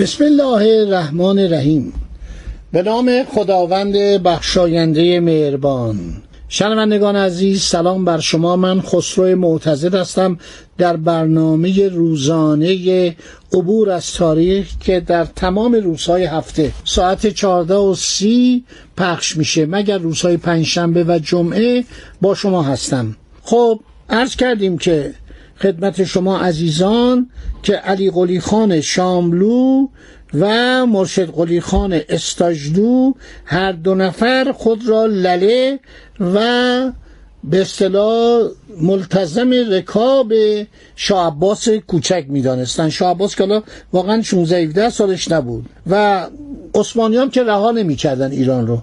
بسم الله الرحمن الرحیم. به نام خداوند بخشاینده مهربان. شنوندگان عزیز سلام بر شما. من خسرو معتزد هستم در برنامه روزانه عبور از تاریخ که در تمام روزهای هفته ساعت 14 و سی پخش میشه. مگر روزهای پنجشنبه و جمعه با شما هستم. خب عرض کردیم که خدمت شما عزیزان که علی قلی خان شاملو و مرشد قلی خان استاجدو هر دو نفر خود را لله و به اصطلاح ملتزم رکاب شاه عباس کوچک می‌دانستن شاه عباس که واقعا 16 17 سالش نبود و عثمانیان که رها نمی‌کردن ایران رو.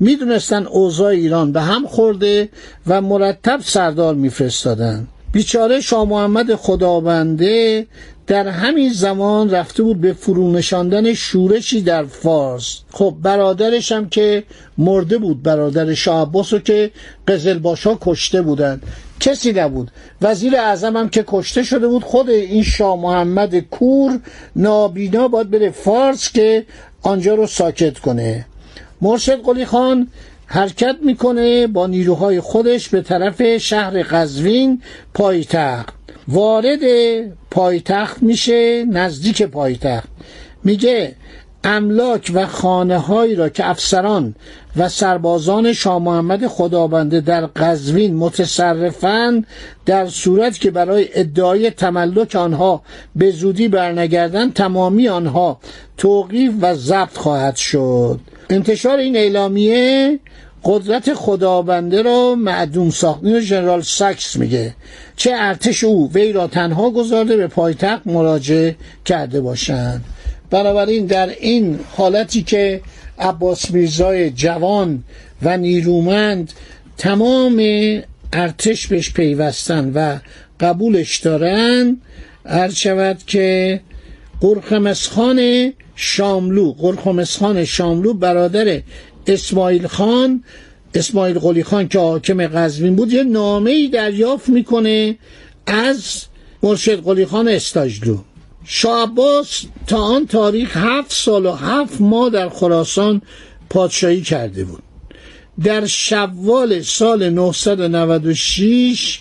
می‌دونستن اوضاع ایران به هم خورده و مرتب سردار میفرستادن. بیچاره شاه محمد خدابنده در همین زمان رفته بود به فرونشاندن شورشی در فارس. خب برادرش هم که مرده بود برادر شاه عباس رو که قزلباشا کشته بودن کسی نبود. وزیر اعظم هم که کشته شده بود خود این شاه محمد کور نابینا باید بره فارس که آنجا رو ساکت کنه. مرشد قلی خان حرکت می‌کنه با نیروهای خودش به طرف شهر قزوین پایتخت. وارد پایتخت میشه نزدیک پایتخت. میگه املاک و خانه هایی را که افسران و سربازان شاه محمد خدابنده در قزوین متصرفند در صورت که برای ادعای تملک آنها به زودی برنگردند تمامی آنها توقیف و ضبط خواهد شد. انتشار این اعلامیه قدرت خدابنده را معدوم ساختن و ژنرال ساکس میگه. چه ارتش او وی را تنها گذارده به پایتخت مراجعه کرده باشند. بنابراین در این حالتی که عباس میرزای جوان و نیرومند تمام ارتش بهش پیوستن و قبولش دارن هر شود که قرخمسخان شاملو قرخمسخان شاملو برادر اسماعیل خان اسماعیل قلی خان که حاکم قزوین بود یه نامه ای دریافت می‌کنه از مرشد قلی خان استاجلو. شاه تا آن تاریخ هفت سال و هفت ماه در خراسان پادشاهی کرده بود. در شوال سال 996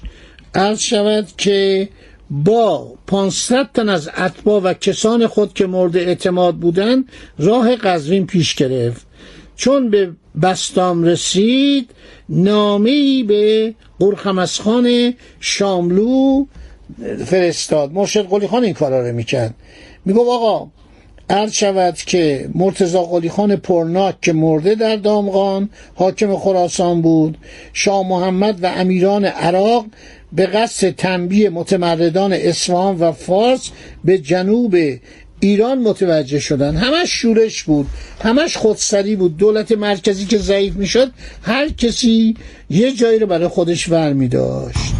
عرض شود که با 500 تن از اتباع و کسان خود که مورد اعتماد بودند راه قزوین پیش گرفت. چون به بستام رسید نامه‌ای به قرخمسخان شاملو فرستاد. مرشد قلی خان این کارا رو می‌کرد. میگو آقا عرض شود که مرتزا قلی خان پرناک که مرده در دامغان حاکم خراسان بود. شاه محمد و امیران عراق به قصد تنبیه متمردان اصفهان و فارس به جنوب ایران متوجه شدن. همش شورش بود همش خودسری بود. دولت مرکزی که ضعیف می‌شد هر کسی یه جایی رو برای خودش ور می داشت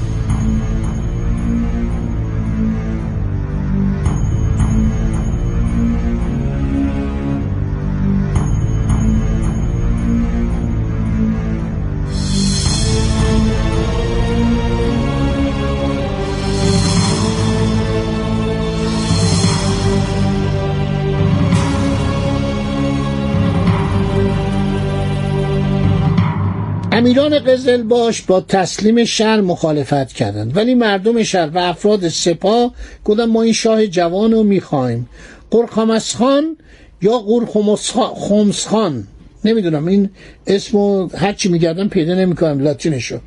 امیران قزلباش با تسلیم شهر مخالفت کردند. ولی مردم شهر و افراد سپاه گفتن ما این شاه جوان رو می‌خوایم. قرخامس خان یا قرخمس خان. نمی‌دونم این اسمو هرچی میگردم پیدا نمی‌کنم لاتینشو.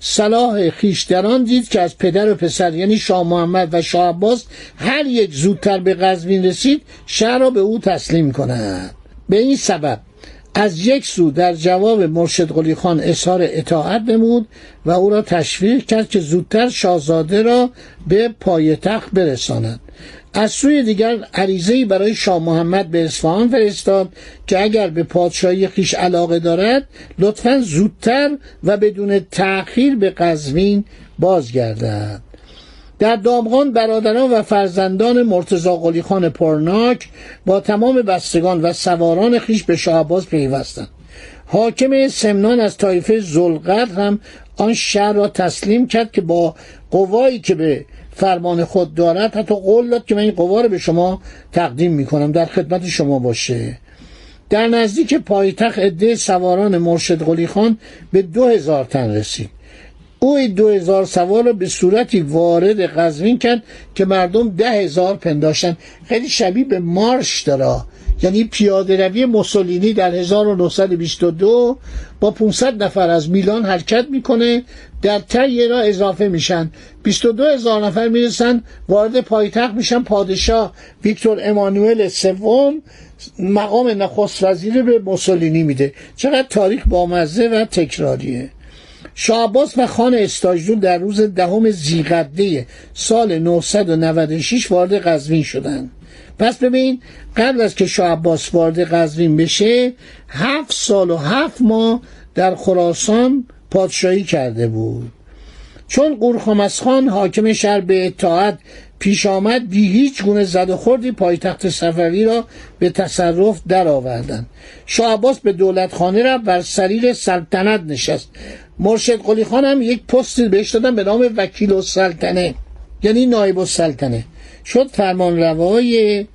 صلاح خیشتران دید که از پدر و پسر یعنی شاه محمد و شاه عباس هر یک زودتر به قزوین رسید شهر را به او تسلیم کنند به این سبب از یک سو در جواب مرشد قلی خان اظهار اطاعت نمود و او را تشویق کرد که زودتر شاهزاده را به پایتخت برساند. از سوی دیگر عریضه برای شاه محمد به اصفهان فرستاد که اگر به پادشاهی خیش علاقه دارد لطفا زودتر و بدون تأخیر به قزوین بازگردد. در دامغان برادران و فرزندان مرتزا قلی خان پرناک با تمام بستگان و سواران خیش به شاه عباس پیوستند. حاکم سمنان از طایفه زلقت هم آن شهر را تسلیم کرد که با قوایی که به فرمان خود دارد حتی قول داد که من این قوا رو به شما تقدیم می‌کنم در خدمت شما باشه. در نزدیک پایتخت عده سواران مرشد قلی خان به دو هزار تن رسید. او دو هزار سوار رو به صورتی وارد قزوین کرد که مردم ده هزار پنداشتن. خیلی شبیه به مارش داره. یعنی پیاده روی موسولینی در 1922 با 500 نفر از میلان حرکت می‌کنه. در طی را اضافه میشن. 22 هزار نفر می‌رسن وارد پایتخت میشن. پادشاه ویکتور امانوئل سوم مقام نخست وزیر به موسولینی میده. چقدر تاریخ بامزه و تکراریه. شاه و خان استاجدون در روز دهم زیقده سال 996 وارد قزوین شدند. پس ببین قبل از که شاه عباس وارد قزوین بشه هفت سال و هفت ماه در خراسان پادشاهی کرده بود. چون قورخامس خان حاکم شهر به اطاعت پیش آمد بی هیچ گونه زد و خوردی پایتخت صفوی را به تصرف درآوردند. شاه عباس به دولت خانه را بر سریر سلطنت نشست. مرشد قلی خان هم یک پست بهش دادن به نام وکیل السلطنه یعنی نایب السلطنه. شد فرمان روای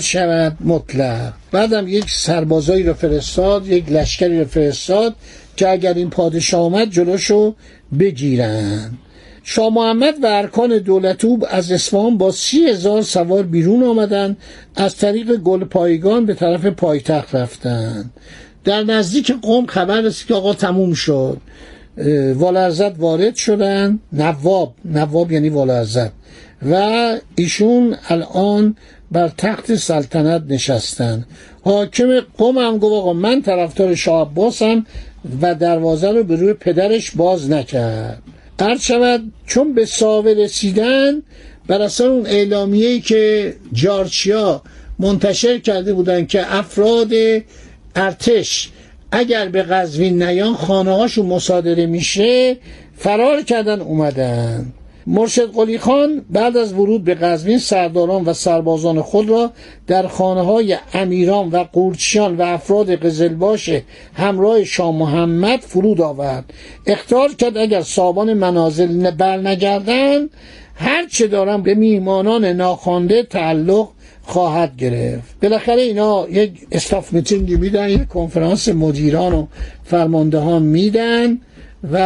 شود مطلق. بعدم یک سربازایی رو فرستاد یک لشکری رو فرستاد که اگر این پادشاه آمد جلوشو بگیرن شاه محمد و ارکان دولت او از اصفهان با سی هزار سوار بیرون آمدن از طریق گل پایگان به طرف پایتخت رفتن در نزدیک قوم خبر رسید که آقا تموم شد. والرزت وارد شدن نواب نواب یعنی والرزت و ایشون الان بر تخت سلطنت نشستن حاکم قوم هم گفت آقا من طرفدار شاه عباسم و دروازه رو به روی پدرش باز نکرد. قرد شود چون به ساوه رسیدن بر اصلا اون اعلامیه‌ای که جارچیا منتشر کرده بودن که افراد ارتش اگر به قزوین نیان خانه هاشون مصادره میشه فرار کردن اومدن. مرشد قلی خان بعد از ورود به قزوین سرداران و سربازان خود را در خانه های امیران و قورچیان و افراد قزلباش همراه شاه محمد فرود آورد. اختار کرد اگر صابان منازل برنگردند هر چه دارم به میهمانان ناخوانده تعلق خواهد گرفت. بالاخره اینا یک استاف میتینگی میدن یک کنفرانس مدیران و فرماندهان میدن. و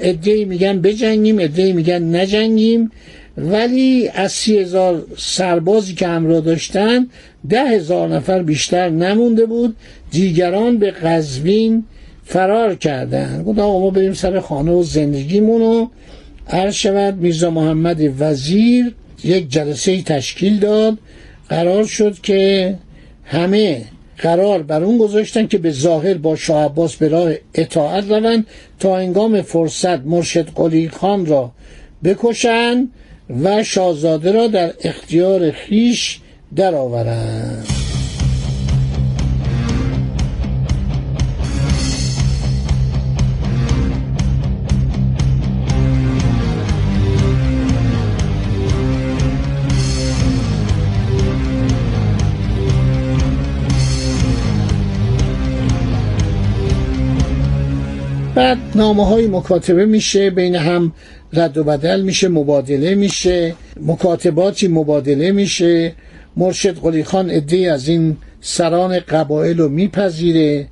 ادهی میگن بجنگیم ادهی میگن نجنگیم. ولی از سی هزار سربازی که همراه داشتن ده هزار نفر بیشتر نمونده بود. دیگران به قزوین فرار کردن. گفت آقا ما بریم سر خانه و زندگیمون و عرض شود. میرزا محمد وزیر یک جلسه تشکیل داد. قرار شد که همه قرار بر اون گذاشتن که به ظاهر با شاه عباس به راه اطاعت روند تا انگام فرصت مرشد قلی خان را بکشند و شاهزاده را در اختیار خیش درآورند. نامه های مکاتبه میشه بین هم رد و بدل میشه مبادله میشه مکاتباتی مبادله میشه. مرشد قلی خان از این سران قبایل رو میپذیره.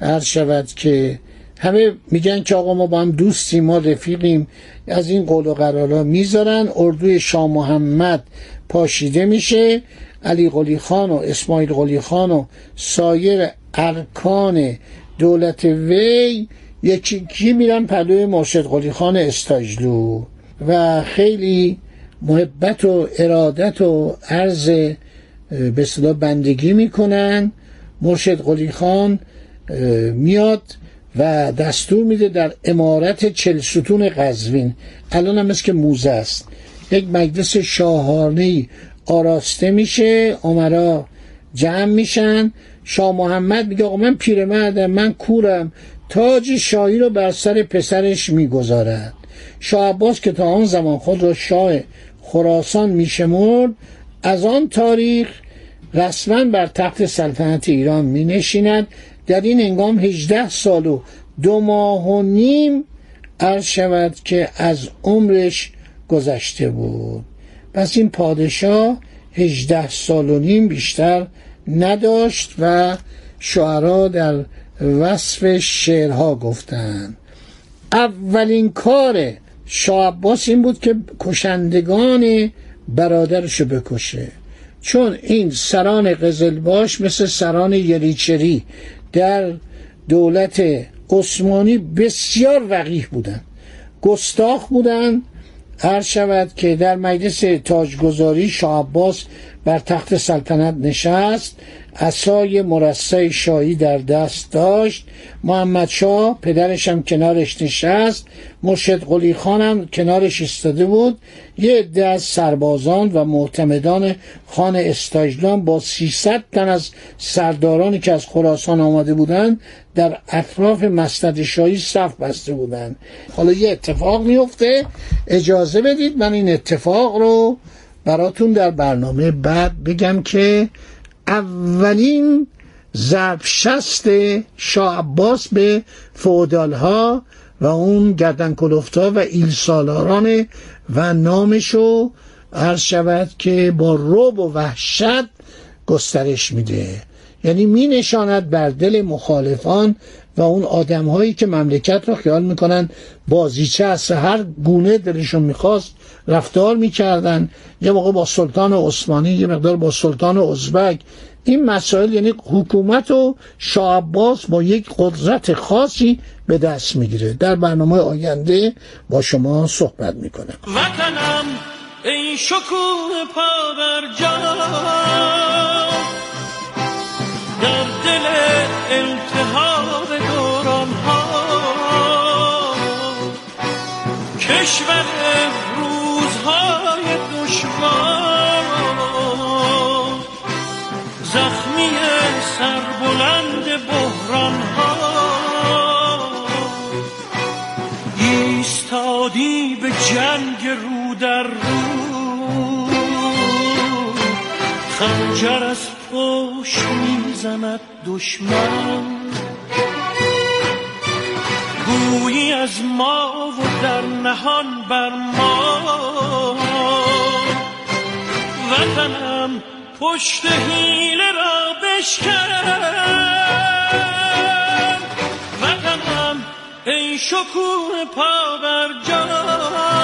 عرض شود که همه میگن که آقا ما با هم دوستیم ما رفیقیم. از این قول و قرارا می‌ذارن. اردوی شاه محمد پاشیده میشه. علی قلی خان و اسماعیل قلی خان و سایر ارکان دولت وی یکی کی میرن پلوی مرشد قلی خان استاجلو و خیلی محبت و ارادت و عرض به صدا بندگی می‌کنن. مرشد قلی خان میاد و دستور میده در امارت چلستون قزوین. الان هم که موزه است. یک مجلس شاهانه آراسته میشه عمرا جمع میشن. شاه محمد میگه آقا من پیرمردم من کورم. تاج شاهی رو بر سر پسرش می‌گذارد. شاه عباس که تا آن زمان خود را شاه خراسان میشمرد از آن تاریخ رسما بر تخت سلطنت ایران می نشیند در این انگام 18 سال و دو ماه و نیم عرض شود که از عمرش گذشته بود. پس این پادشاه 18 سال و نیم بیشتر نداشت و شعرا در وصف شعرها گفتند اولین کار شاه عباس این بود که کشندگان برادرشو بکشه. چون این سران قزلباش مثل سران یریچری در دولت عثمانی بسیار وقیح بودند گستاخ بودند هر شود که در مجلس تاجگذاری شاه عباس بر تخت سلطنت نشست. عصای مرصع شاهی در دست داشت. محمد شاه پدرش هم کنارش نشست. مرشد قلی خانم کنارش ایستاده بود. یه عده از سربازان و معتمدان خان استاجلان با 300 تن از سردارانی که از خراسان آمده بودند در اطراف مسند شاهی صف بسته بودند. حالا یه اتفاق میفته. اجازه بدید من این اتفاق رو براتون در برنامه بعد بگم که اولین ضرب شست شاه عباس به فودال ها و اون گردن کلفتا و ایل سالاران و نامشو عرض شود که با روب و وحشت گسترش میده. یعنی می نشاند بر دل مخالفان و اون آدم هایی که مملکت رو خیال می‌کنن بازیچه از هر گونه دلشون می‌خواست رفتار می‌کردن. یه موقع با سلطان عثمانی یه مقدار با سلطان ازبک. این مسائل یعنی حکومت و شاه با یک قدرت خاصی به دست می‌گیره. در برنامه آینده با شما صحبت می‌کنم. وطنم ای شکوه پا در دل التحاب دوران ها کشور روزهای دشوار زخمی سربلند بحران ها ایستادی به جنگ رو در رو خنجر از می‌زند دشمن. گویی از ما و در نهان بر ما. وطنم پشت حیله را بشکن. وطنم ای شکوه پا بر جان